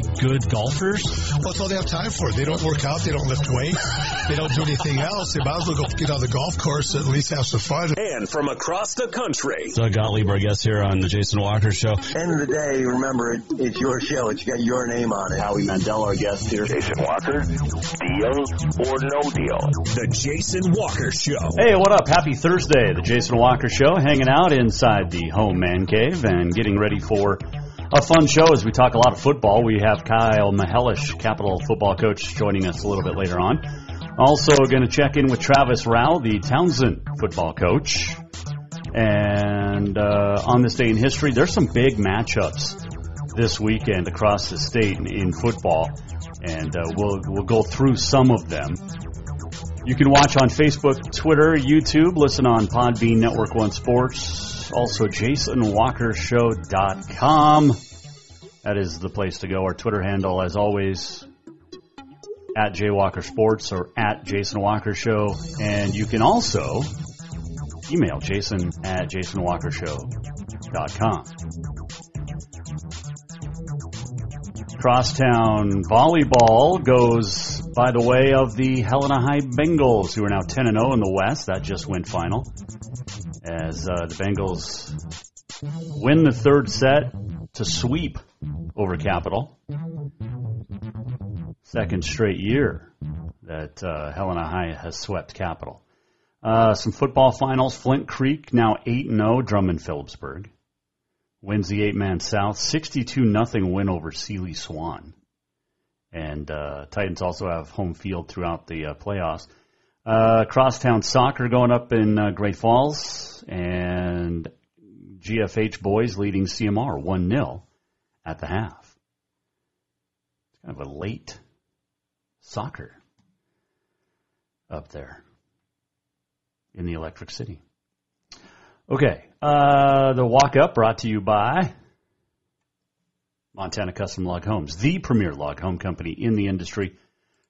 good golfers? Well, that's all they have time for. They don't work out. They don't lift weights. They don't do anything else. They might as well go get on the golf course and at least have some fun. And from across the country, Doug Gottlieb, our guest here on the Jason Walker Show. End of the day, remember it, it's your show. It's got your name on it. Howie Mandel, our guest here. Jason Walker, deal or no deal? the Jason Walker Show. Hey, what up? Happy Thursday. The Jason Walker Show, hanging out inside the home man cave and getting ready for a fun show as we talk a lot of football. We have Kyle Mihelish, Capital football coach, joining us a little bit later on. Also, going to check in with Travis Rauh, the Townsend football coach. And uh, on this day in history, there's some big matchups this weekend across the state in, in football, and uh, we'll we'll go through some of them. You can watch on Facebook, Twitter, YouTube, listen on Podbean Network One Sports, also JasonWalkerShow.com. That is the place to go. Our Twitter handle, as always, at JWalker Sports or at Jason Walker Show. And you can also email jason at jasonwalkershow.com. Crosstown volleyball goes by the way of the Helena High Bengals, who are now 10 and 0 in the West. That just went final. As uh, the Bengals win the third set to sweep over Capital. Second straight year that uh, Helena High has swept Capital. Uh, some football finals. Flint Creek now 8 0, Drummond Philipsburg wins the eight man South, 62 nothing win over Seeley Swan. And uh, Titans also have home field throughout the uh, playoffs. Uh, Crosstown soccer going up in uh, Great Falls, and GFH boys leading CMR 1 0 at the half. It's kind of a late soccer up there in the Electric City. Okay, uh, the walk up brought to you by Montana Custom Log Homes, the premier log home company in the industry.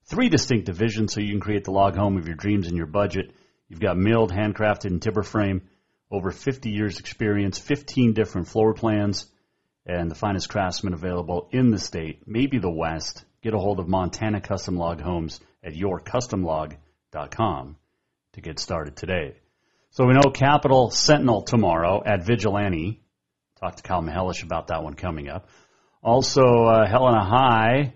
Three distinct divisions so you can create the log home of your dreams and your budget. You've got milled, handcrafted, and timber frame. Over 50 years experience, 15 different floor plans, and the finest craftsmen available in the state, maybe the West. Get a hold of Montana Custom Log Homes at yourcustomlog.com to get started today. So we know Capital Sentinel tomorrow at Vigilante. Talk to Kyle Mihelish about that one coming up. Also, uh, Helena High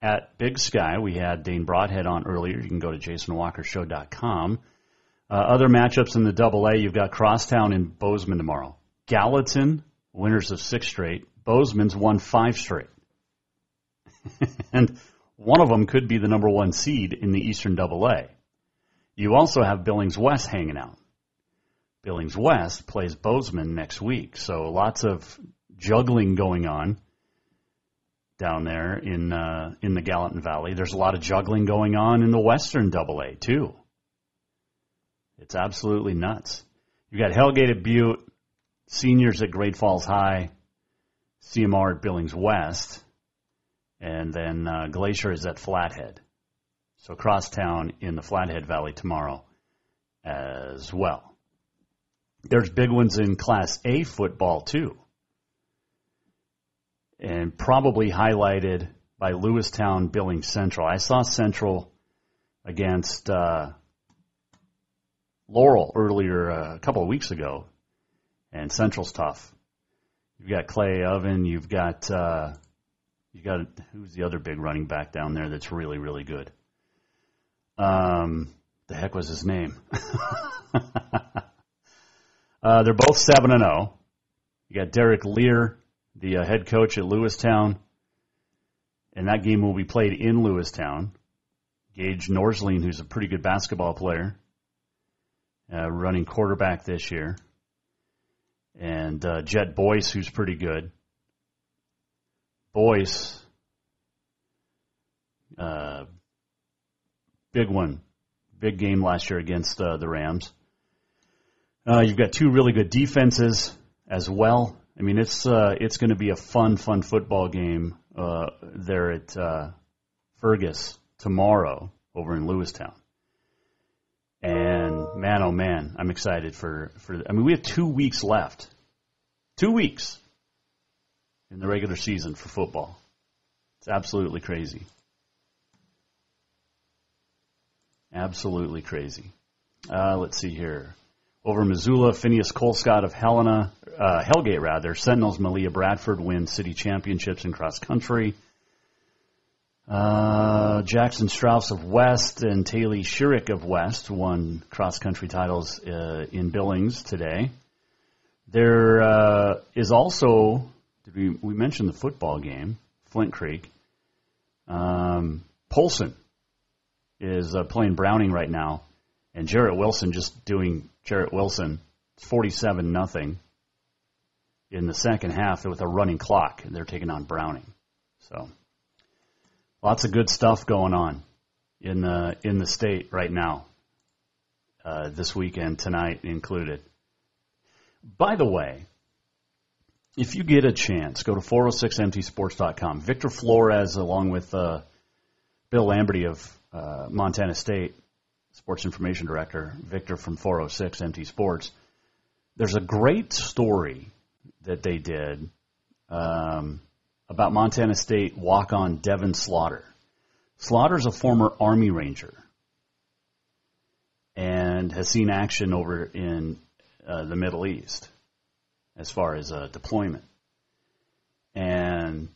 at Big Sky. We had Dane Broadhead on earlier. You can go to jasonwalkershow.com. Uh, other matchups in the Double A, you've got Crosstown and Bozeman tomorrow. Gallatin, winners of six straight. Bozeman's won five straight. and one of them could be the number one seed in the Eastern Double A. You also have Billings West hanging out. Billings West plays Bozeman next week, so lots of juggling going on down there in uh, in the Gallatin Valley. There's a lot of juggling going on in the Western Double A too. It's absolutely nuts. You got Hellgate at Butte, seniors at Great Falls High, CMR at Billings West, and then uh, Glacier is at Flathead. So Crosstown in the Flathead Valley tomorrow as well. There's big ones in Class A football too, and probably highlighted by Lewistown Billings Central. I saw Central against uh, Laurel earlier uh, a couple of weeks ago, and Central's tough. You've got Clay Oven. You've got uh, you got who's the other big running back down there that's really really good. Um, the heck was his name? uh, they're both seven and zero. You got Derek Lear, the uh, head coach at Lewistown, and that game will be played in Lewistown. Gage Norsling, who's a pretty good basketball player, uh, running quarterback this year. and uh, Jet Boyce, who's pretty good. Boyce, uh, big one, big game last year against uh, the Rams. Uh, you've got two really good defenses as well. I mean, it's uh, it's going to be a fun, fun football game uh, there at uh, Fergus tomorrow over in Lewistown. And man, oh man, I'm excited for for. I mean, we have two weeks left, two weeks in the regular season for football. It's absolutely crazy. Absolutely crazy. Uh, let's see here. Over Missoula, Phineas Colescott of Helena, uh, Hellgate rather, Sentinels Malia Bradford win city championships in cross country. Uh, Jackson Strauss of West and Taylor Shurik of West won cross country titles uh, in Billings today. There uh, is also, did we, we mentioned the football game, Flint Creek. Um, Polson is uh, playing Browning right now, and Jarrett Wilson just doing Jarrett Wilson, 47 nothing in the second half with a running clock, and they're taking on Browning. So lots of good stuff going on in the in the state right now. Uh, this weekend, tonight included. By the way, if you get a chance, go to 406mtsports.com. Victor Flores, along with uh, Bill Lamberty of uh, Montana State, Sports Information Director, Victor from 406 MT Sports. There's a great story that they did um, about Montana State walk on Devin Slaughter. Slaughter's a former Army Ranger and has seen action over in uh, the Middle East as far as uh, deployment. And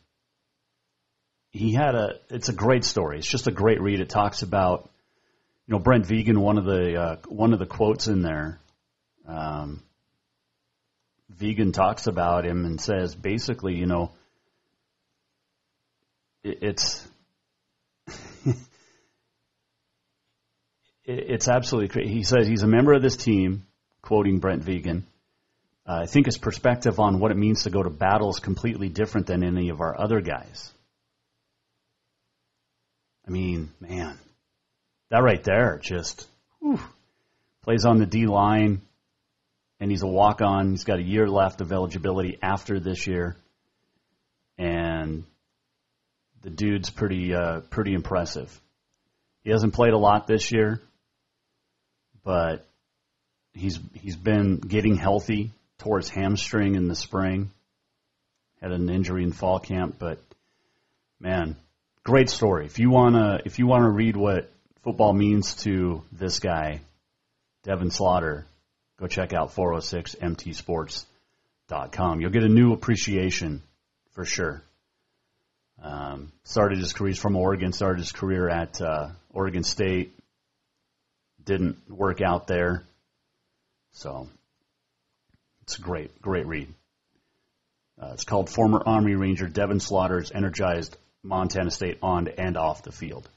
he had a, it's a great story. It's just a great read. It talks about, you know, Brent Vigen, one of the, uh, one of the quotes in there, um, Vigen talks about him and says basically, you know, it, it's, it's absolutely crazy. He says he's a member of this team, quoting Brent Vigen. Uh, I think his perspective on what it means to go to battle is completely different than any of our other guys. I mean, man, that right there just whew, plays on the D line, and he's a walk on. He's got a year left of eligibility after this year, and the dude's pretty uh, pretty impressive. He hasn't played a lot this year, but he's he's been getting healthy. His hamstring in the spring. Had an injury in fall camp, but man, great story. If you wanna if you wanna read what football means to this guy, Devin Slaughter, go check out 406mtsports.com. You'll get a new appreciation for sure. Um, started his career from Oregon. Started his career at uh, Oregon State. Didn't work out there, so it's a great, great read. Uh, it's called Former Army Ranger Devin Slaughter's Energized Montana State on and off the field.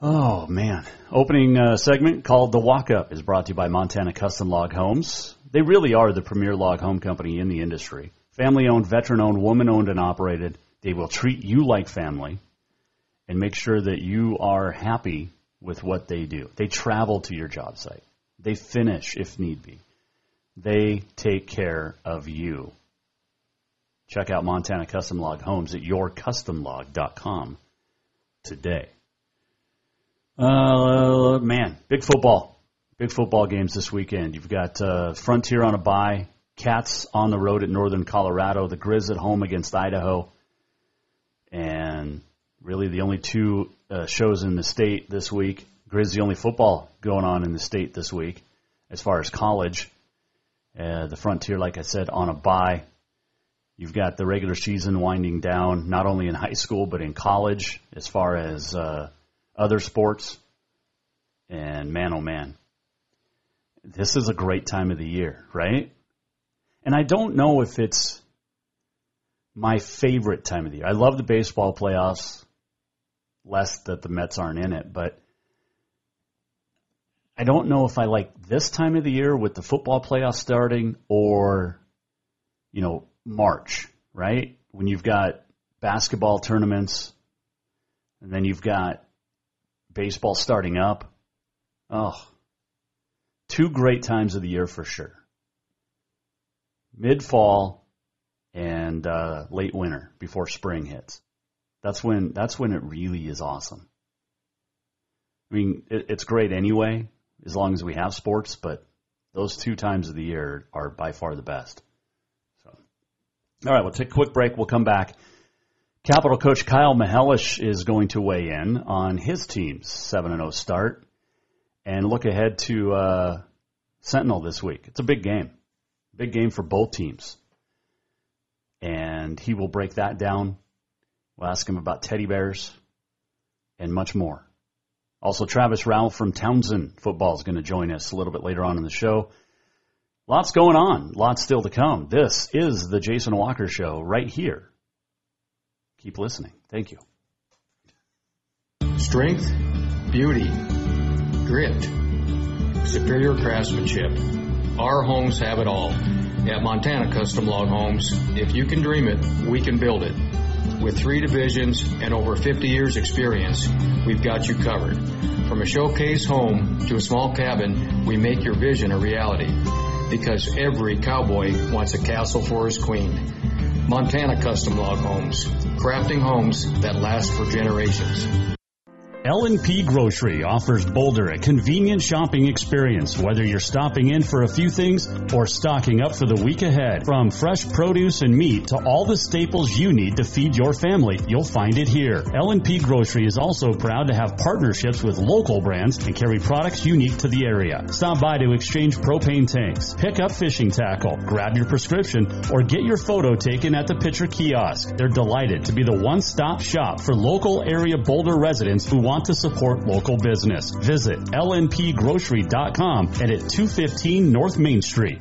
Oh man, opening uh, segment called the Walk Up is brought to you by Montana Custom Log Homes. They really are the premier log home company in the industry. Family owned, veteran owned, woman owned, and operated. They will treat you like family and make sure that you are happy with what they do. They travel to your job site. They finish if need be. They take care of you. Check out Montana Custom Log Homes at yourcustomlog.com today. Uh, man, big football. Big football games this weekend. You've got uh, Frontier on a bye, Cats on the road at Northern Colorado, the Grizz at home against Idaho, and really the only two uh, shows in the state this week. Grizz the only football going on in the state this week as far as college. Uh, the Frontier, like I said, on a bye. You've got the regular season winding down, not only in high school but in college, as far as uh, other sports. And man, oh man, this is a great time of the year, right? And I don't know if it's my favorite time of the year. I love the baseball playoffs, less that the Mets aren't in it, but I don't know if I like this time of the year with the football playoffs starting or, you know, March, right? When you've got basketball tournaments and then you've got baseball starting up. Oh, two great times of the year for sure. Mid fall and uh, late winter before spring hits. That's when that's when it really is awesome. I mean, it, it's great anyway, as long as we have sports, but those two times of the year are by far the best. So, all right, we'll take a quick break. We'll come back. Capital coach Kyle Mihelish is going to weigh in on his team's 7 0 start and look ahead to uh, Sentinel this week. It's a big game, big game for both teams. And he will break that down. We'll ask him about teddy bears and much more. Also, Travis Rauh from Townsend Football is going to join us a little bit later on in the show. Lots going on, lots still to come. This is the Jason Walker Show right here. Keep listening. Thank you. Strength, beauty, grit, superior craftsmanship. Our homes have it all. At Montana Custom Log Homes, if you can dream it, we can build it. With three divisions and over 50 years experience, we've got you covered. From a showcase home to a small cabin, we make your vision a reality. Because every cowboy wants a castle for his queen. Montana Custom Log Homes, crafting homes that last for generations. L&P Grocery offers Boulder a convenient shopping experience, whether you're stopping in for a few things or stocking up for the week ahead. From fresh produce and meat to all the staples you need to feed your family, you'll find it here. L&P Grocery is also proud to have partnerships with local brands and carry products unique to the area. Stop by to exchange propane tanks, pick up fishing tackle, grab your prescription, or get your photo taken at the Pitcher Kiosk. They're delighted to be the one-stop shop for local area Boulder residents who want to support local business. Visit lnpgrocery.com and at 215 North Main Street.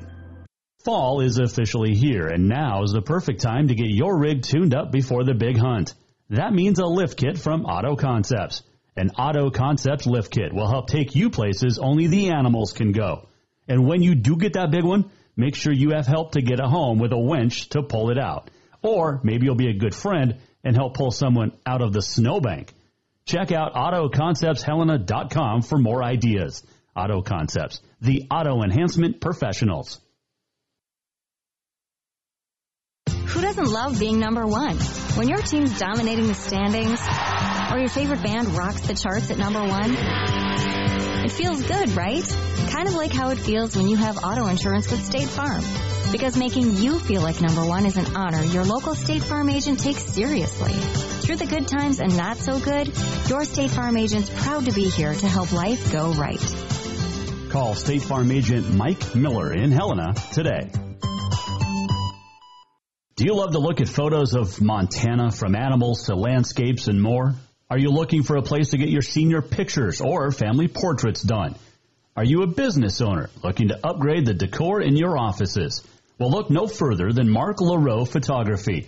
Fall is officially here, and now is the perfect time to get your rig tuned up before the big hunt. That means a lift kit from Auto Concepts. An Auto Concepts lift kit will help take you places only the animals can go. And when you do get that big one, make sure you have help to get it home with a winch to pull it out. Or maybe you'll be a good friend and help pull someone out of the snowbank. Check out AutoConceptsHelena.com for more ideas. Auto Concepts, the auto enhancement professionals. Who doesn't love being number one? When your team's dominating the standings, or your favorite band rocks the charts at number one, it feels good, right? Kind of like how it feels when you have auto insurance with State Farm. Because making you feel like number one is an honor your local State Farm agent takes seriously. Through the good times and not so good, your State Farm agent's proud to be here to help life go right. Call State Farm agent Mike Miller in Helena today. Do you love to look at photos of Montana from animals to landscapes and more? Are you looking for a place to get your senior pictures or family portraits done? Are you a business owner looking to upgrade the decor in your offices? Well, look no further than Mark LaRoe Photography.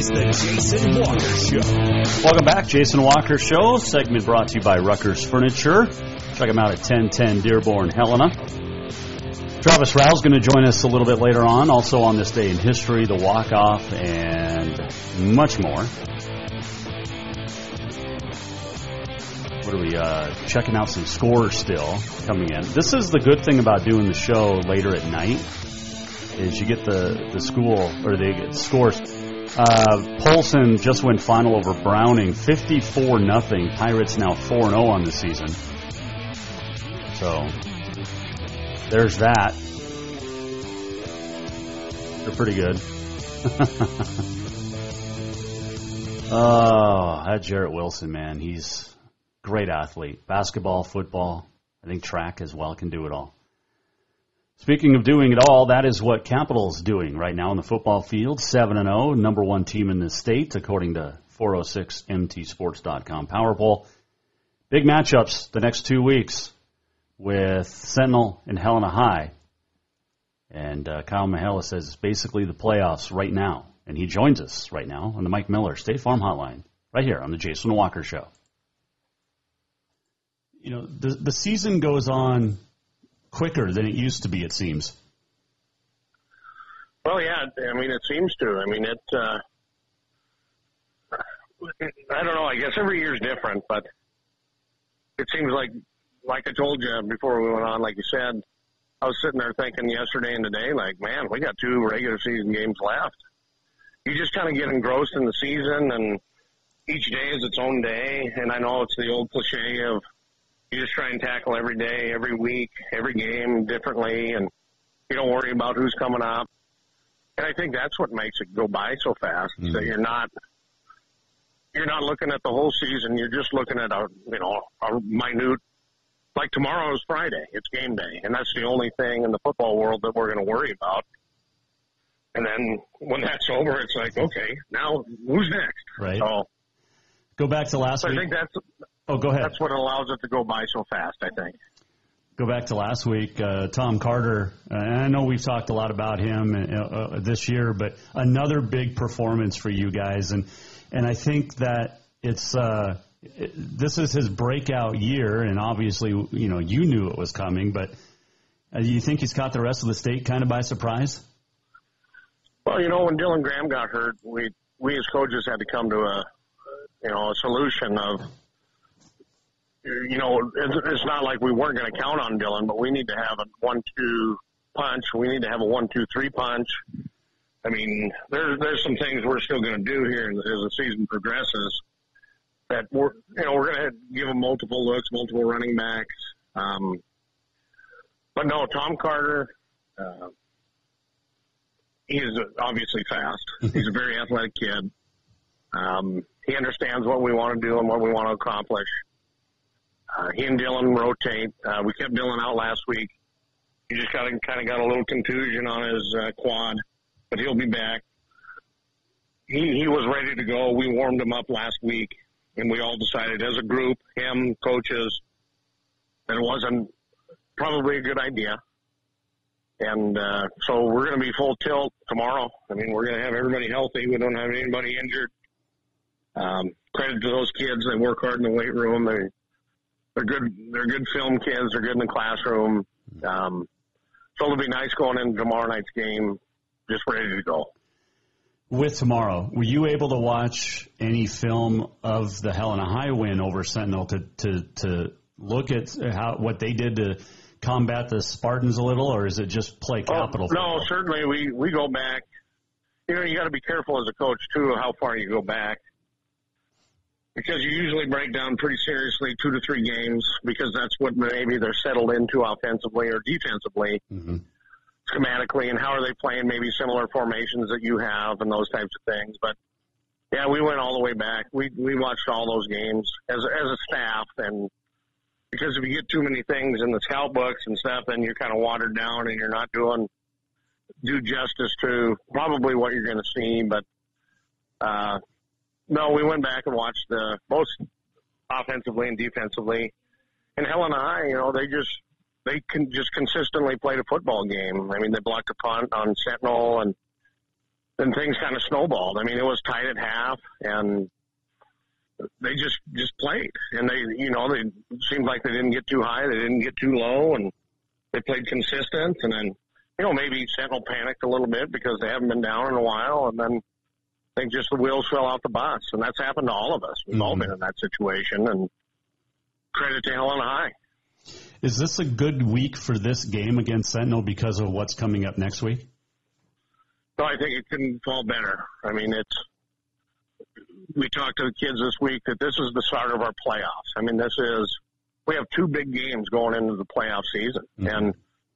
Is the Jason Walker Show. Welcome back, Jason Walker Show. Segment brought to you by Rucker's Furniture. Check them out at 1010 Dearborn, Helena. Travis Rauh's going to join us a little bit later on, also on this day in history, the walk-off, and much more. What are we uh, checking out? Some scores still coming in. This is the good thing about doing the show later at night is you get the the school or get scores. Uh, Polson just went final over Browning, fifty-four nothing. Pirates now 4 0 on the season. So there's that. They're pretty good. oh, that Jarrett Wilson, man, he's great athlete. Basketball, football, I think track as well can do it all. Speaking of doing it all, that is what Capital's doing right now in the football field. 7 and 0, number 1 team in the state according to 406mtsports.com Powerball. Big matchups the next 2 weeks with Sentinel and Helena High. And uh, Kyle Mihelish says it's basically the playoffs right now. And he joins us right now on the Mike Miller State Farm Hotline, right here on the Jason Walker Show. You know, the, the season goes on quicker than it used to be, it seems. Well, yeah, I mean, it seems to. I mean, it, uh, I don't know, I guess every year is different, but it seems like, like I told you before we went on, like you said, I was sitting there thinking yesterday and today, like, man, we got two regular season games left. You just kind of get engrossed in the season and each day is its own day. And I know it's the old cliche of, you just try and tackle every day, every week, every game differently, and you don't worry about who's coming up. And I think that's what makes it go by so fast. Mm-hmm. That you're not you're not looking at the whole season. You're just looking at a you know a minute. Like tomorrow is Friday. It's game day, and that's the only thing in the football world that we're going to worry about. And then when that's over, it's like, okay, now who's next? Right. So, Go back to last so week. I think that's Oh, go ahead. That's what allows it to go by so fast, I think. Go back to last week, uh, Tom Carter. Uh, and I know we've talked a lot about him uh, uh, this year, but another big performance for you guys, and and I think that it's uh, it, this is his breakout year, and obviously, you know, you knew it was coming, but uh, do you think he's caught the rest of the state kind of by surprise? Well, you know, when Dylan Graham got hurt, we we as coaches had to come to a you know a solution of you know, it's not like we weren't going to count on Dylan, but we need to have a one-two punch. We need to have a one-two-three punch. I mean, there's there's some things we're still going to do here as the season progresses. That we're you know we're going to give them multiple looks, multiple running backs. Um, but no, Tom Carter, uh, he is obviously fast. He's a very athletic kid. Um, he understands what we want to do and what we want to accomplish. Uh, he and Dylan rotate. Uh, we kept Dylan out last week. He just got kind of got a little contusion on his uh, quad, but he'll be back. He he was ready to go. We warmed him up last week, and we all decided as a group, him, coaches, that it wasn't probably a good idea. And uh, so we're going to be full tilt tomorrow. I mean, we're going to have everybody healthy. We don't have anybody injured. Um, credit to those kids. They work hard in the weight room. They they're good. They're good film kids. They're good in the classroom. Um, so it'll be nice going into tomorrow night's game, just ready to go. With tomorrow, were you able to watch any film of the Helena High win over Sentinel to to to look at how what they did to combat the Spartans a little, or is it just play oh, capital? Oh, no, certainly we we go back. You know, you got to be careful as a coach too how far you go back because you usually break down pretty seriously two to three games because that's what maybe they're settled into offensively or defensively, mm-hmm. schematically, and how are they playing maybe similar formations that you have and those types of things. But yeah, we went all the way back. We we watched all those games as as a staff, and because if you get too many things in the scout books and stuff, then you're kind of watered down and you're not doing do justice to probably what you're going to see. But uh, no, we went back and watched the both offensively and defensively. And Helena High, you know, they just they can just consistently played a football game. I mean, they blocked a punt on Sentinel, and then things kind of snowballed. I mean, it was tight at half, and they just just played, and they you know they seemed like they didn't get too high, they didn't get too low, and they played consistent. And then you know maybe Sentinel panicked a little bit because they haven't been down in a while, and then I think just the wheels fell off the bus, and that's happened to all of us. We've mm-hmm. all been in that situation, and credit to Helena High. Is this a good week for this game against Sentinel because of what's coming up next week? No, I think it couldn't fall better. I mean, it's we talked to the kids this week that this is the start of our playoffs. I mean, this is we have two big games going into the playoff season, mm-hmm. and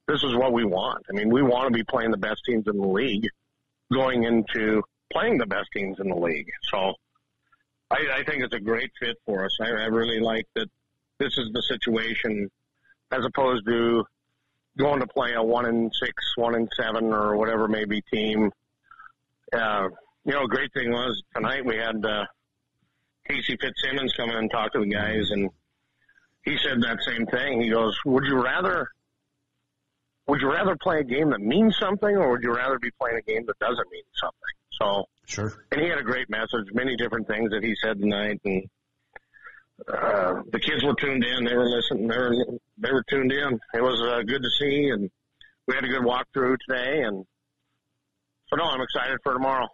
this is what we want. I mean, we want to be playing the best teams in the league going into playing the best teams in the league. So I, I think it's a great fit for us. I, I really like that this is the situation as opposed to going to play a one in six, one in seven, or whatever may be team. Uh, you know, great thing was tonight we had uh, Casey Fitzsimmons come in and talk to the guys, and he said that same thing. He goes, "Would you rather would you rather play a game that means something or would you rather be playing a game that doesn't mean something? So, sure. And he had a great message, many different things that he said tonight. And, uh, the kids were tuned in. They were listening. They were, they were tuned in. It was uh, good to see. And we had a good walkthrough today. And so, no, I'm excited for tomorrow.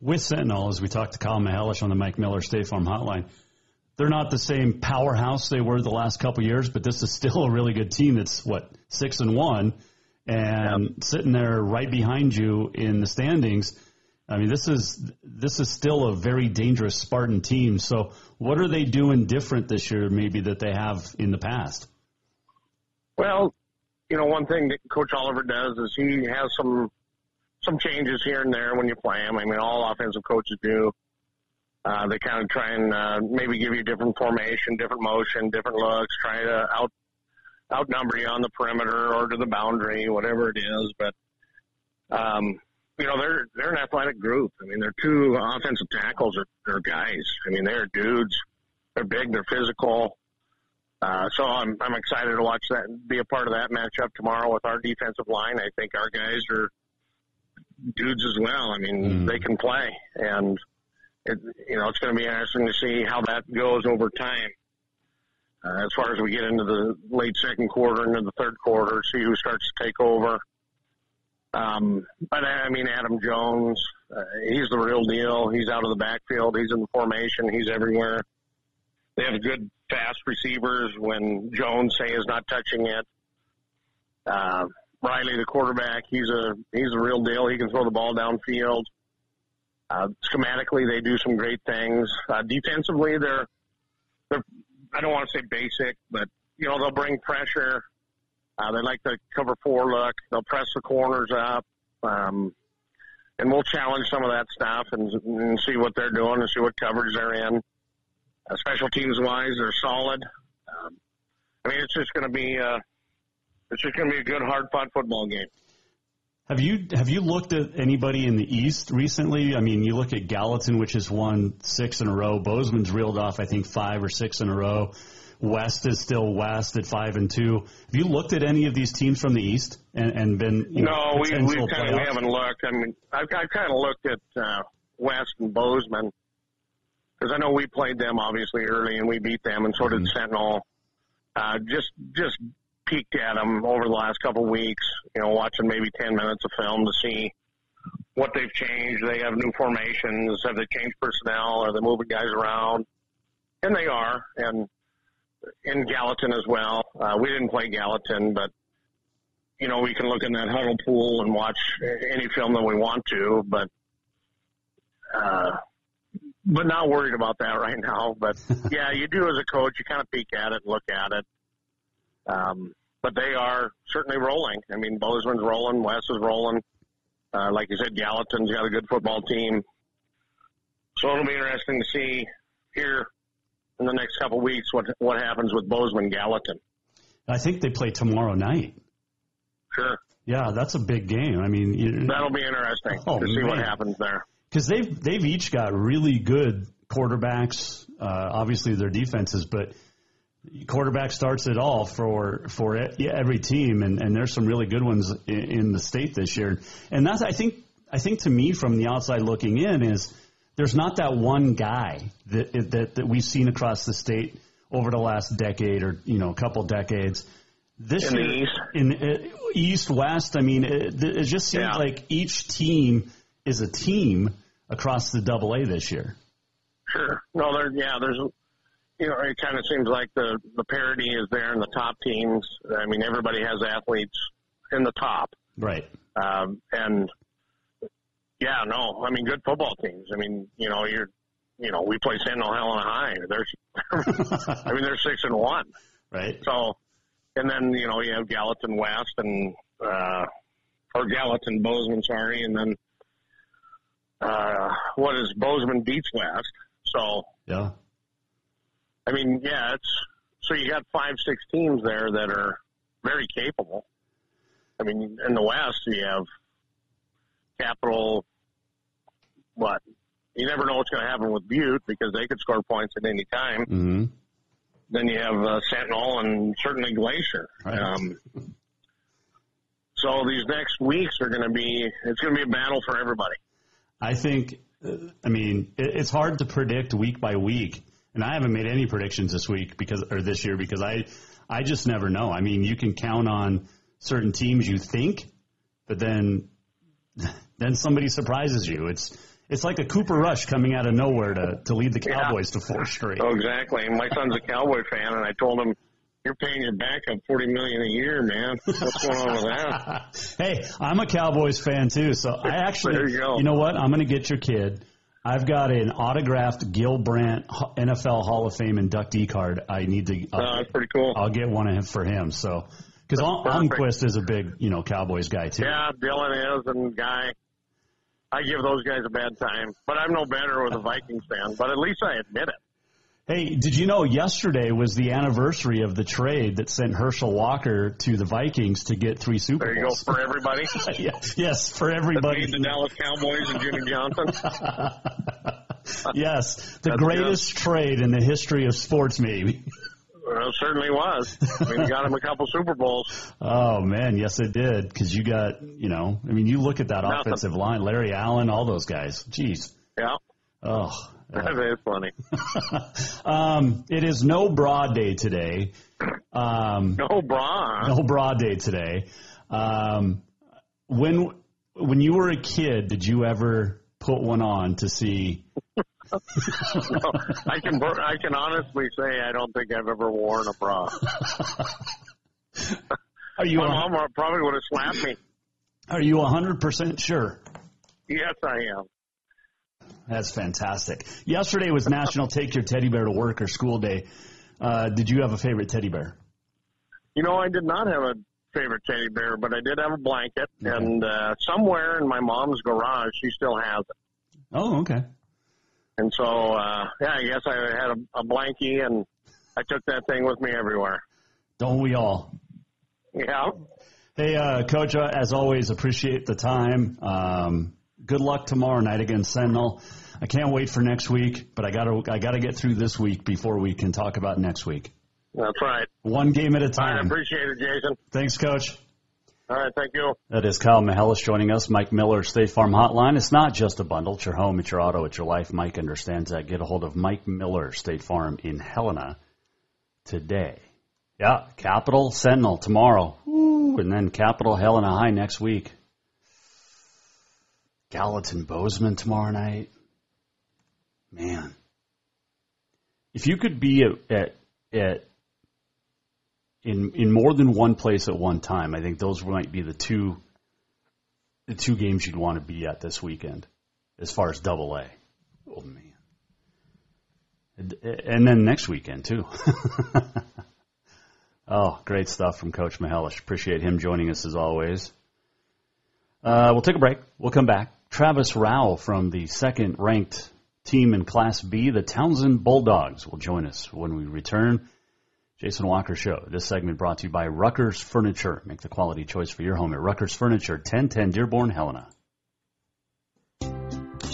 With Sentinel, as we talked to Kyle Mihelish on the Mike Miller State Farm Hotline, they're not the same powerhouse they were the last couple years, but this is still a really good team. That's what six and one, and yep. sitting there right behind you in the standings. I mean, this is this is still a very dangerous Spartan team. So, what are they doing different this year, maybe that they have in the past? Well, you know, one thing that Coach Oliver does is he has some some changes here and there when you play him. I mean, all offensive coaches do. Uh, they kind of try and uh, maybe give you different formation, different motion, different looks, try to out outnumber you on the perimeter or to the boundary, whatever it is. But um, you know, they're they're an athletic group. I mean, they're two offensive tackles are, are guys. I mean, they're dudes. They're big. They're physical. Uh, so I'm I'm excited to watch that and be a part of that matchup tomorrow with our defensive line. I think our guys are dudes as well. I mean, mm. they can play, and it, you know, it's going to be interesting to see how that goes over time. Uh, as far as we get into the late second quarter, into the third quarter, see who starts to take over. Um, but I mean, Adam Jones, uh, he's the real deal. He's out of the backfield. He's in the formation. He's everywhere. They have good fast receivers when Jones say is not touching it. Uh, Riley, the quarterback, he's a he's a real deal. He can throw the ball downfield. Uh, schematically, they do some great things. Uh, defensively, they're, they're, I don't want to say basic, but, you know, they'll bring pressure. Uh, they like the cover four look. They'll press the corners up. Um, and we'll challenge some of that stuff and, and see what they're doing and see what coverage they're in. Uh, special teams wise, they're solid. Um, I mean, it's just going to be uh, it's just going to be a good, hard fought football game. Have you have you looked at anybody in the East recently? I mean, you look at Gallatin, which has won six in a row. Bozeman's reeled off, I think, five or six in a row. West is still West at five and two. Have you looked at any of these teams from the East and, and been? No, know, we we kind of haven't looked. I mean, I've, I've kind of looked at uh, West and Bozeman because I know we played them obviously early and we beat them, and so mm-hmm. did Sentinel. Uh, just just peeked at them over the last couple of weeks. You know, watching maybe ten minutes of film to see what they've changed. They have new formations. Have they changed personnel? Are they moving guys around? And they are. And in Gallatin as well. Uh, we didn't play Gallatin, but you know we can look in that Hudl pool and watch any film that we want to, but uh, but not worried about that right now. But yeah, you do as a coach, you kind of peek at it, look at it. Um, but they are certainly rolling. I mean, Bozeman's rolling, West is rolling. Uh, like you said, Gallatin's got a good football team. So it'll be interesting to see here in the next couple of weeks what what happens with Bozeman Gallatin. I think they play tomorrow night. Sure. Yeah, that's a big game. I mean, you, that'll be interesting oh, to see man. what happens there. Because they've they've each got really good quarterbacks. Uh, obviously, their defenses, but quarterback starts it all for for every team, and, and there's some really good ones in, in the state this year. And that's I think I think to me from the outside looking in is there's not that one guy that, that, that we've seen across the state over the last decade or, you know, a couple decades. This in year, east. in uh, east west, I mean, it, it just seems yeah. like each team is a team across the double A this year. Sure. No, there, yeah, there's, you know, it kind of seems like the, the parity is there in the top teams. I mean, everybody has athletes in the top. Right. Um, and yeah, no, I mean, good football teams. I mean, you know, you're, you know, we play Sentinel Helena High. They're, I mean, they're six and one. Right. So, and then, you know, you have Gallatin West and, uh, or Gallatin Bozeman, sorry, and then, uh, what is Bozeman beats West. So, yeah. I mean, yeah, it's, so you got five, six teams there that are very capable. I mean, in the West, you have Capital, what? You never know what's going to happen with Butte because they could score points at any time. Mm-hmm. Then you have uh, Sentinel and certainly Glacier. Right. Um, so these next weeks are going to be it's going to be a battle for everybody. I think. Uh, I mean, it's hard to predict week by week, and I haven't made any predictions this week because or this year because I I just never know. I mean, you can count on certain teams you think, but then then somebody surprises you. It's it's like a Cooper Rush coming out of nowhere to to lead the Cowboys yeah. to four straight. Oh, exactly. My son's a Cowboy fan, and I told him. You're paying your backup forty million a year, man. What's going on with that? hey, I'm a Cowboys fan too, so I actually, there you, go. you know what? I'm going to get your kid. I've got an autographed Gil Brandt NFL Hall of Fame inductee card. I need to. Uh, oh, that's pretty cool. I'll get one of him for him. So because Almquist is a big, you know, Cowboys guy too. Yeah, Dylan is, and Guy. I give those guys a bad time, but I'm no better with a Vikings fan. But at least I admit it. Hey, did you know yesterday was the anniversary of the trade that sent Herschel Walker to the Vikings to get three Super Bowls? There you go for everybody. yes, yes, for everybody. The Dallas Cowboys and Jimmy Johnson. yes, the That's greatest good. trade in the history of sports, maybe. Well, it certainly was. I mean, you got him a couple Super Bowls. Oh man, yes it did. Because you got, you know, I mean, you look at that Nothing. offensive line, Larry Allen, all those guys. Jeez. Yeah. Oh. That is funny. um, it is no broad day today. Um, no bra. No broad day today. Um, when when you were a kid, did you ever put one on to see no, I can I can honestly say I don't think I've ever worn a bra. Are you? My mom probably would have slapped me. Are you hundred percent sure? Yes, I am. That's fantastic. Yesterday was National Take Your Teddy Bear to Work or School Day. Uh, did you have a favorite teddy bear? You know, I did not have a favorite teddy bear, but I did have a blanket, and uh, somewhere in my mom's garage, she still has it. Oh, okay. And so, uh, yeah, I guess I had a, a blankie, and I took that thing with me everywhere. Don't we all? Yeah. Hey, uh, Coach, uh, as always, appreciate the time. Um, good luck tomorrow night against Sentinel. I can't wait for next week, but I gotta I gotta get through this week before we can talk about next week. That's right. One game at a right, I time. appreciate it, Jason. Thanks, Coach. All right, thank you. That is Kyle Mihelish joining us. Mike Miller, State Farm Hotline. It's not just a bundle. It's your home. It's your auto. It's your life. Mike understands that. Get a hold of Mike Miller, State Farm in Helena today. Yeah, Capital Sentinel tomorrow. Ooh, and then Capital Helena High next week. Gallatin Bozeman tomorrow night. Man. If you could be at, at, at in in more than one place at one time, I think those might be the two the two games you'd want to be at this weekend, as far as Double A. Oh man, and, and then next weekend too. oh, great stuff from Coach Mihelish. Appreciate him joining us as always. Uh, we'll take a break. We'll come back. Travis Rauh from the second ranked team in Class B, the Townsend Bulldogs, will join us when we return. Jason Walker Show. This segment brought to you by Ruckers Furniture. Make the quality choice for your home at Ruckers Furniture, 1010 Dearborn, Helena.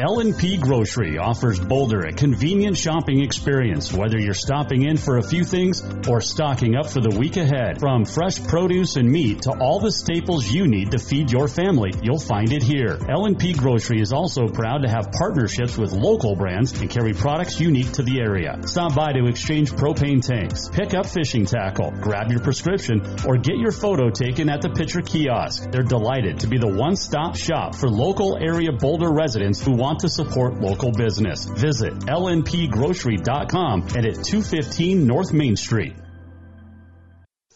L&P Grocery offers Boulder a convenient shopping experience, whether you're stopping in for a few things or stocking up for the week ahead. From fresh produce and meat to all the staples you need to feed your family, you'll find it here. L&P Grocery is also proud to have partnerships with local brands and carry products unique to the area. Stop by to exchange propane tanks, pick up fishing tackle, grab your prescription, or get your photo taken at the Pitcher Kiosk. They're delighted to be the one-stop shop for local area Boulder residents who want to support local business. Visit lnpgrocery.com and at 215 North Main Street.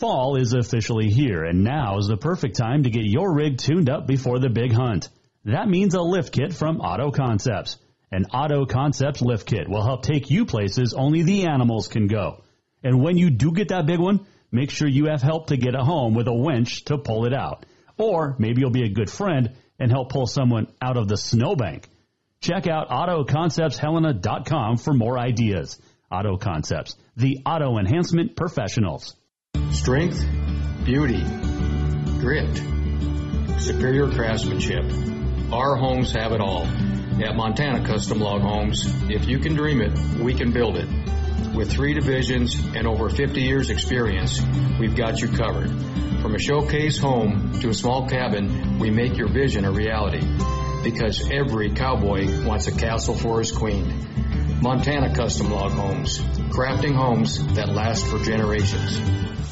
Fall is officially here, and now is the perfect time to get your rig tuned up before the big hunt. That means a lift kit from Auto Concepts. An Auto Concepts lift kit will help take you places only the animals can go. And when you do get that big one, make sure you have help to get it home with a winch to pull it out. Or maybe you'll be a good friend and help pull someone out of the snowbank. Check out AutoConceptsHelena.com for more ideas. Auto Concepts, the auto enhancement professionals. Strength, beauty, grit, superior craftsmanship. Our homes have it all. At Montana Custom Log Homes, if you can dream it, we can build it. With three divisions and over 50 years experience, we've got you covered. From a showcase home to a small cabin, we make your vision a reality. Because every cowboy wants a castle for his queen. Montana Custom Log Homes, crafting homes that last for generations.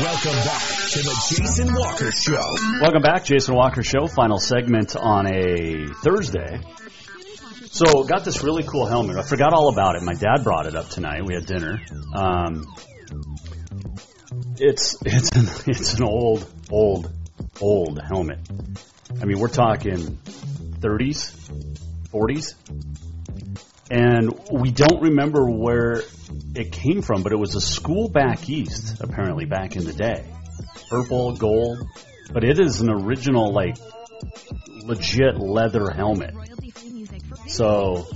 Welcome back to the Jason Walker Show. Welcome back, Jason Walker Show. Final segment on a Thursday. So, got this really cool helmet. I forgot all about it. My dad brought it up tonight. We had dinner. Um, it's it's an, it's an old old old helmet. I mean, we're talking 30s, 40s, and we don't remember where it came from, but it was a school back east, apparently back in the day. Purple, gold, but it is an original, like, legit leather helmet. So,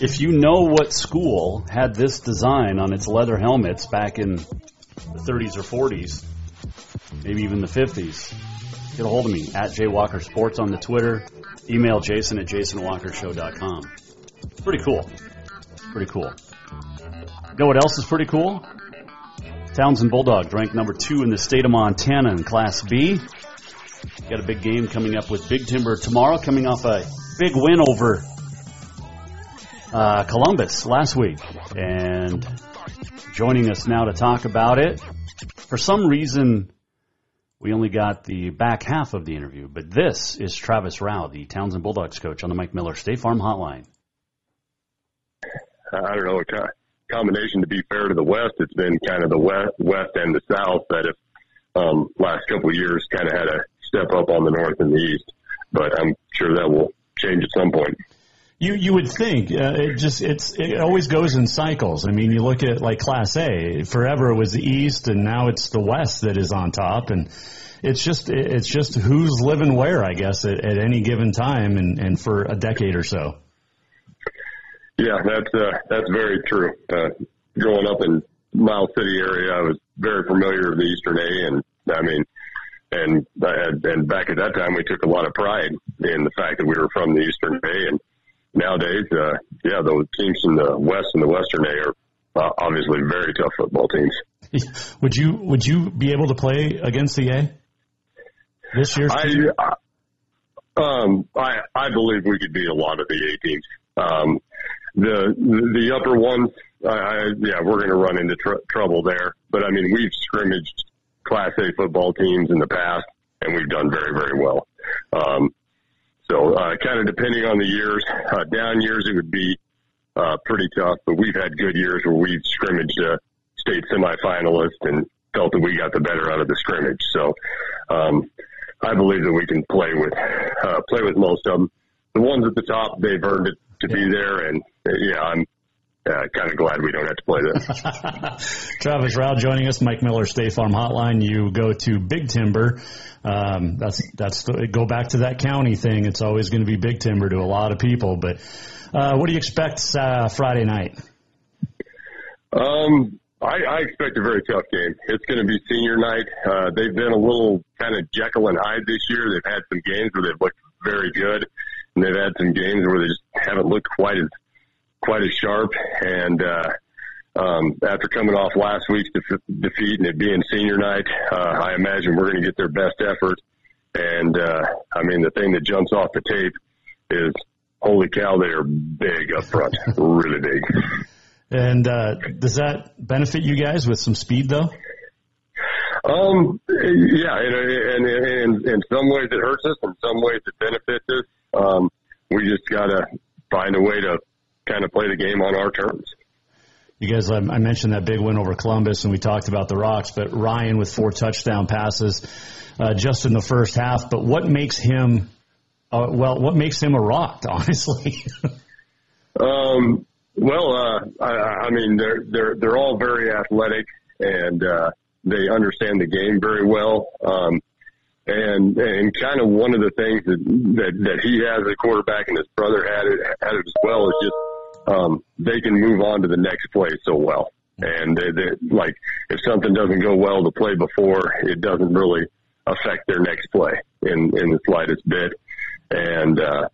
if you know what school had this design on its leather helmets back in the 30s or 40s, maybe even the 50s, get a hold of me at Jay Walker Sports on the Twitter. Email Jason at jasonwalkershow.com. Pretty cool. Pretty cool. You know what else is pretty cool? Townsend Bulldogs ranked number two in the state of Montana in Class B. Got a big game coming up with Big Timber tomorrow, coming off a big win over uh, Columbus last week. And joining us now to talk about it, for some reason, we only got the back half of the interview, but this is Travis Rauh, the Townsend Bulldogs coach on the Mike Miller State Farm Hotline. I don't know, a combination to be fair to the West. It's been kind of the West, West and the South that have, um, last couple of years kind of had a step up on the North and the East, but I'm sure that will change at some point. You you would think uh, it just it's it always goes in cycles. I mean, you look at like Class A. Forever it was the East, and now it's the West that is on top, and it's just it's just who's living where, I guess, at, at any given time, and, and for a decade or so. Yeah, that's uh, that's very true. Uh, growing up in Miles City area, I was very familiar with the Eastern A, and I mean, and I had, and back at that time, we took a lot of pride in the fact that we were from the Eastern A, and nowadays, uh, yeah, those teams in the West and the Western A are uh, obviously very tough football teams. would you would you be able to play against the A this year? I, um, I I believe we could beat a lot of the A teams. Um, the the upper ones, I, I yeah, we're going to run into tr- trouble there. But I mean, we've scrimmaged Class A football teams in the past, and we've done very very well. Um, so uh, kind of depending on the years, uh, down years it would be uh, pretty tough, but we've had good years where we've scrimmaged a state semifinalist and felt that we got the better out of the scrimmage. So um, I believe that we can play with uh, play with most of them. the ones at the top, they've earned it to be there, and uh, yeah, I'm uh, kind of glad we don't have to play them. Travis Rauh joining us, Mike Miller, State Farm Hotline. You go to Big Timber. Um, that's that's the, go back to that county thing. It's always going to be Big Timber to a lot of people. But uh, what do you expect uh, Friday night? Um, I, I expect a very tough game. It's going to be senior night. Uh, they've been a little kind of Jekyll and Hyde this year. They've had some games where they've looked very good, and they've had some games where they just haven't looked quite as quite as sharp. And uh, um, after coming off last week's def- defeat and it being senior night, uh, I imagine we're going to get their best effort. And uh, I mean, the thing that jumps off the tape is, holy cow, they are big up front, really big. And uh, does that benefit you guys with some speed, though? Um, yeah, and, and, and in some ways it hurts us, in some ways it benefits us. Um, we just gotta find a way to kind of play the game on our terms. You guys, I mentioned that big win over Columbus, and we talked about the Rocks, but Ryan with four touchdown passes uh, just in the first half. But what makes him, uh, well, what makes him a Rock, honestly? um, well, uh, I, I mean, they're they're they're all very athletic, and uh, they understand the game very well. Um, and and kind of one of the things that that, that he has as a quarterback and his brother had it had it as well is just um, they can move on to the next play so well. And they, they, like if something doesn't go well the play before, it doesn't really affect their next play in in the slightest bit. And uh,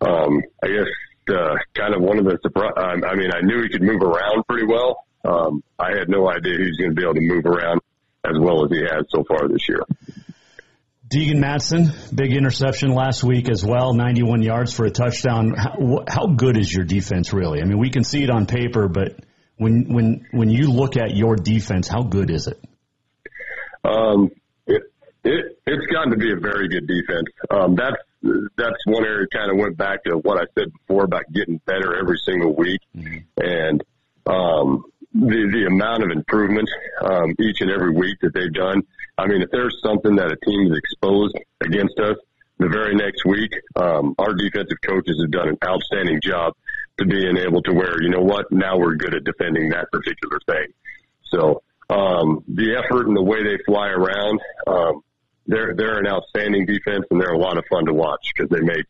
um, I guess uh, kind of one of the surprise. I mean, I knew he could move around pretty well. Um, I had no idea he was going to be able to move around as well as he has so far this year. Deegan Matson, big interception last week as well, 91 yards for a touchdown. How, how, good is your defense really? I mean, we can see it on paper, but when when when you look at your defense, how good is it? Um, it, it it's gotten to be a very good defense. Um, that's that's one area kind of went back to what I said before about getting better every single week, mm-hmm. and um, the the amount of improvement um, each and every week that they've done. I mean, if there's something that a team is exposed against us, the very next week, um, our defensive coaches have done an outstanding job to being able to where you know what now we're good at defending that particular thing. So um, the effort and the way they fly around, um, they're they're an outstanding defense and they're a lot of fun to watch because they make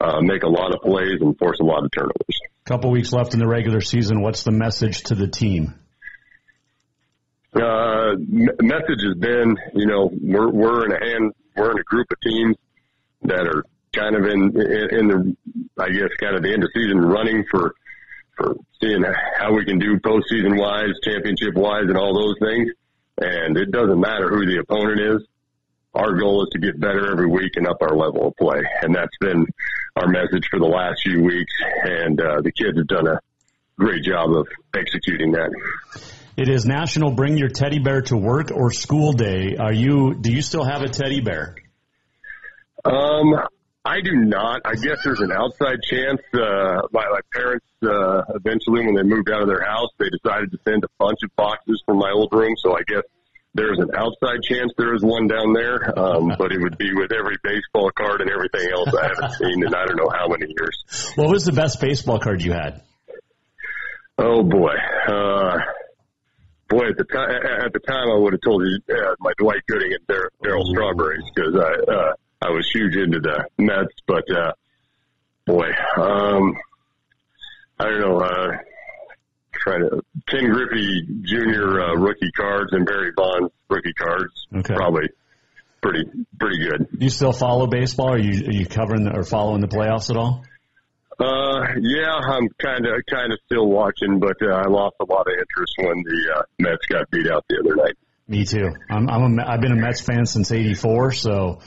uh, make a lot of plays and force a lot of turnovers. Couple weeks left in the regular season. What's the message to the team? Uh, message has been, you know, we're we're in a hand, we're in a group of teams that are kind of in in, in the, I guess, kind of the end of season running for for seeing how we can do postseason wise, championship wise, and all those things. And it doesn't matter who the opponent is our goal is to get better every week and up our level of play. And that's been our message for the last few weeks. And uh, the kids have done a great job of executing that. It is National Bring Your Teddy Bear to Work or School Day. Are you? Do you still have a teddy bear? Um, I do not. I guess there's an outside chance. Uh, my, my parents, uh, eventually, when they moved out of their house, they decided to send a bunch of boxes from my old room. So I guess there's an outside chance there is one down there, um, but it would be with every baseball card and everything else I haven't seen in I don't know how many years. What was the best baseball card you had? Oh boy, uh, boy at the time at the time I would have told you uh, my Dwight Gooden and Dar- Darryl Strawberries because I uh, I was huge into the Mets, but uh, boy, um, I don't know. Uh, trying to Ken Griffey Jr. Uh, rookie cards and Barry Bonds rookie cards. Okay. Probably pretty pretty good. Do you still follow baseball? Are you are you covering the, or following the playoffs at all? Uh, yeah, I'm kind of kind of still watching, but uh, I lost a lot of interest when the uh, Mets got beat out the other night. Me too. I'm, I'm a, I've been a Mets fan since '84, so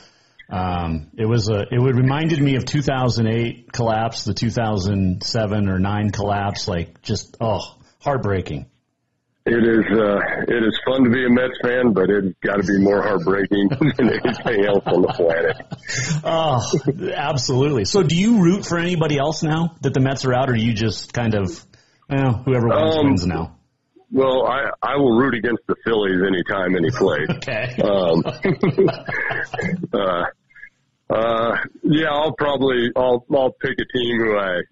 um, it was a it would reminded me of 2008 collapse, the 2007 or nine collapse. Like just oh, heartbreaking. It is uh, it is fun to be a Mets fan, but it's got to be more heartbreaking than anything else on the planet. Oh, absolutely. So, do you root for anybody else now that the Mets are out, or you just kind of, you know, whoever wins um, wins now? Well, I I will root against the Phillies anytime any place. okay. Um, uh, Uh, yeah, I'll probably I'll I'll pick a team who I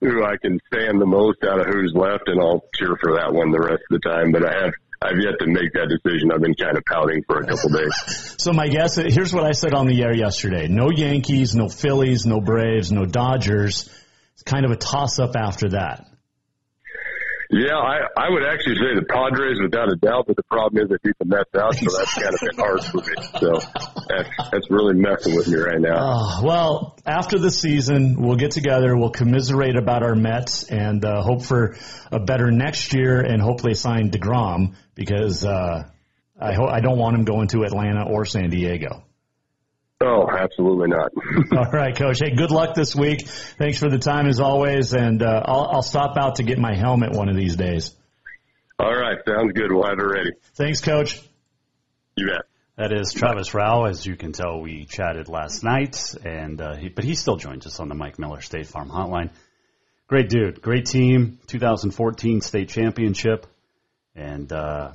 who I can stand the most out of who's left, and I'll cheer for that one the rest of the time. But I have I've yet to make that decision. I've been kind of pouting for a couple days. so my guess, here's what I said on the air yesterday: no Yankees, no Phillies, no Braves, no Dodgers. It's kind of a toss up after that. Yeah, I, I would actually say the Padres without a doubt, but the problem is they beat the Mets out, so that's kind of been hard for me. So that's, that's really messing with me right now. Uh, well, after the season, we'll get together, we'll commiserate about our Mets, and uh, hope for a better next year, and hopefully sign Degrom because uh, I ho- I don't want him going to Atlanta or San Diego. Oh, absolutely not. All right, Coach. Hey, good luck this week. Thanks for the time as always, and uh, I'll, I'll stop out to get my helmet one of these days. All right, sounds good. We'll have it ready. Thanks, Coach. You bet. That is Travis Rauh. As you can tell, we chatted last night, and uh, he, but he still joins us on the Mike Miller State Farm Hotline. Great dude, great team. 2014 state championship, and uh,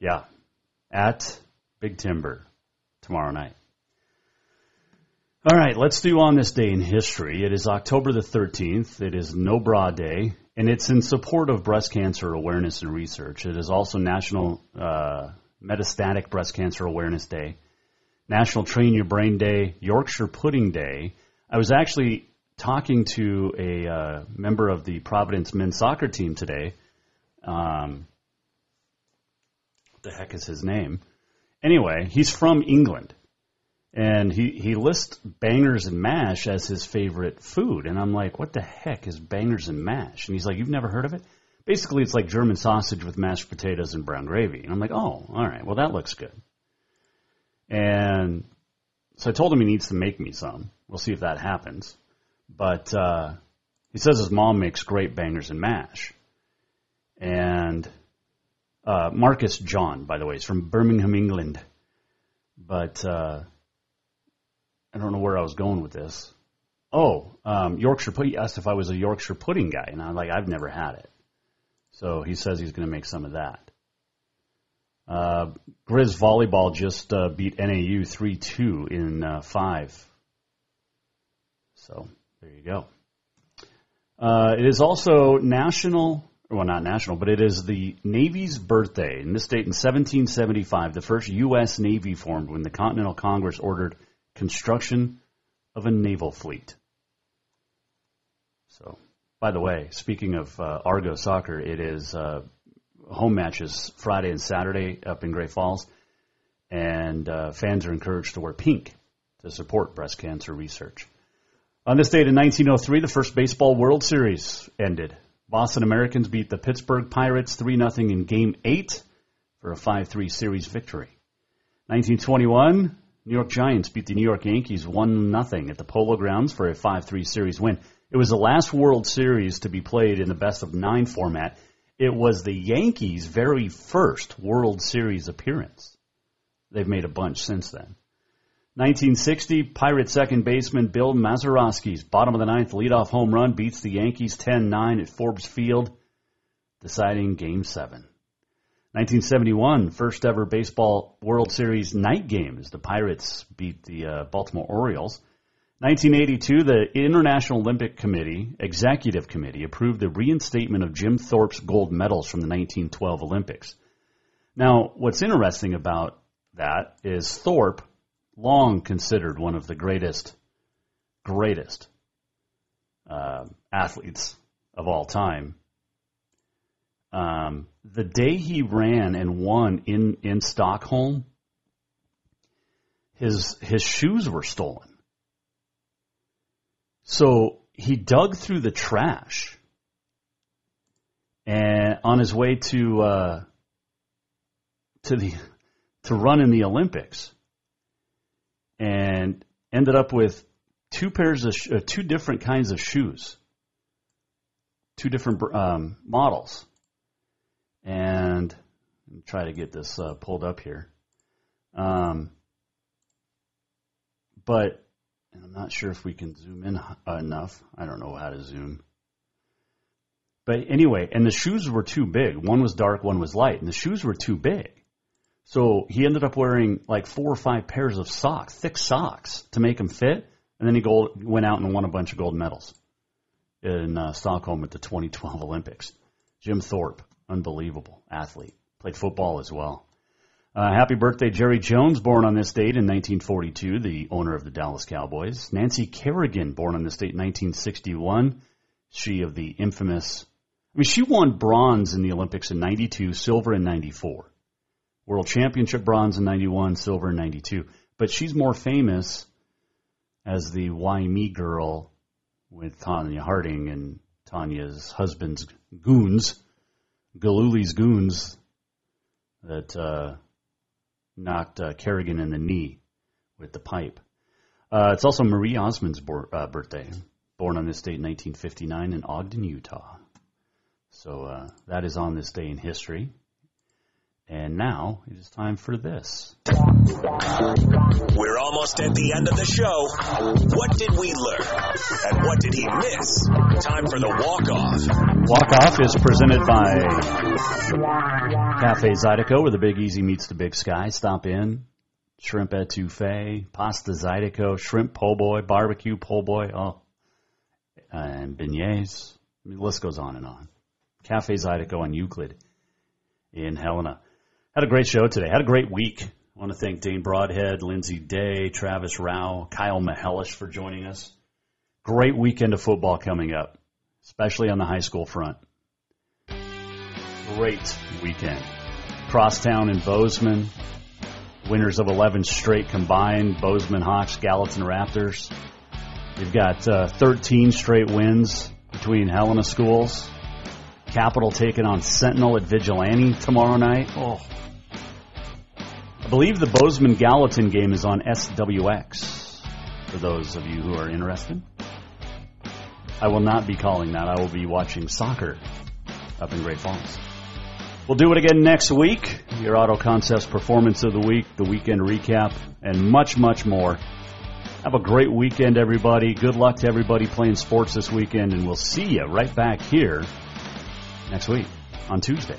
yeah, at Big Timber tomorrow night. All right, let's do on this day in history. It is October the 13th. It is No Bra Day, and it's in support of breast cancer awareness and research. It is also National uh, Metastatic Breast Cancer Awareness Day, National Train Your Brain Day, Yorkshire Pudding Day. I was actually talking to a uh, member of the Providence men's soccer team today. Um, the heck is his name? Anyway, he's from England and he he lists bangers and mash as his favorite food, and I'm like, what the heck is bangers and mash? And he's like, you've never heard of it? Basically, it's like German sausage with mashed potatoes and brown gravy. And I'm like, oh, all right, well that looks good. And so I told him he needs to make me some. We'll see if that happens. But uh, he says his mom makes great bangers and mash. And uh, Marcus John, by the way, is from Birmingham, England. But uh, I don't know where I was going with this. Oh, um, Yorkshire pudding. Asked if I was a Yorkshire pudding guy, and I'm like, I've never had it. So he says he's going to make some of that. Uh, Grizz volleyball just uh, beat NAU three two in uh, five. So there you go. Uh, it is also national, well, not national, but it is the Navy's birthday. In this date in 1775, the first U.S. Navy formed when the Continental Congress ordered construction of a naval fleet. So, by the way, speaking of uh, Argo soccer, it is uh, home matches Friday and Saturday up in Great Falls, and uh, fans are encouraged to wear pink to support breast cancer research. On this date in 1903, the first baseball World Series ended. Boston Americans beat the Pittsburgh Pirates 3 0 in Game 8 for a 5 3 series victory. 1921, New York Giants beat the New York Yankees 1 0 at the Polo Grounds for a 5 3 series win. It was the last World Series to be played in the best of nine format. It was the Yankees' very first World Series appearance. They've made a bunch since then. 1960, Pirate second baseman Bill Mazeroski's bottom of the ninth leadoff home run beats the Yankees 10 9 at Forbes Field, deciding Game 7. 1971, first ever baseball World Series night game as the Pirates beat the uh, Baltimore Orioles. 1982, the International Olympic Committee Executive Committee approved the reinstatement of Jim Thorpe's gold medals from the 1912 Olympics. Now, what's interesting about that is Thorpe, long considered one of the greatest, greatest uh, athletes of all time, um, the day he ran and won in, in Stockholm, his his shoes were stolen. So he dug through the trash and on his way to uh, to the to run in the Olympics, and ended up with two pairs of sh- uh, two different kinds of shoes, two different um, models and try to get this uh, pulled up here. Um, but I'm not sure if we can zoom in enough. I don't know how to zoom. But anyway, and the shoes were too big. One was dark, one was light, and the shoes were too big. So he ended up wearing like four or five pairs of socks, thick socks, to make him fit. And then he gold, went out and won a bunch of gold medals in uh, Stockholm at the 2012 Olympics. Jim Thorpe, unbelievable athlete, played football as well. Uh, happy birthday, Jerry Jones, born on this date in 1942, the owner of the Dallas Cowboys. Nancy Kerrigan, born on this date in 1961, she of the infamous. I mean, she won bronze in the Olympics in 92, silver in 94. World Championship bronze in 91, silver in 92. But she's more famous as the Why Me girl with Tonya Harding and Tonya's husband's goons, Gillooly's goons, that uh, knocked uh, Kerrigan in the knee with the pipe. Uh, it's also Marie Osmond's uh, birthday, born on this date in 1959 in Ogden, Utah. So uh, that is on this day in history. And now it is time for this. We're almost at the end of the show. What did we learn? And what did he miss? Time for the walk off. Walk off is presented by Cafe Zydeco, where the Big Easy meets the Big Sky. Stop in. Shrimp etouffee, pasta Zydeco, shrimp po' boy, barbecue po' boy, oh, and beignets. I mean, the list goes on and on. Cafe Zydeco on Euclid in Helena. Had a great show today. Had a great week. I want to thank Dane Broadhead, Lindsay Day, Travis Rauh, Kyle Mihelish for joining us. Great weekend of football coming up, especially on the high school front. Great weekend. Crosstown and Bozeman, winners of 11 straight combined, Bozeman Hawks, Gallatin Raptors. We've got uh, 13 straight wins between Helena schools. Capital taking on Sentinel at Vigilante tomorrow night. Oh, I believe the Bozeman Gallatin game is on SWX for those of you who are interested. I will not be calling that. I will be watching soccer up in Great Falls. We'll do it again next week. Your Auto Concepts Performance of the Week, the weekend recap, and much, much more. Have a great weekend, everybody. Good luck to everybody playing sports this weekend, and we'll see you right back here next week on Tuesday.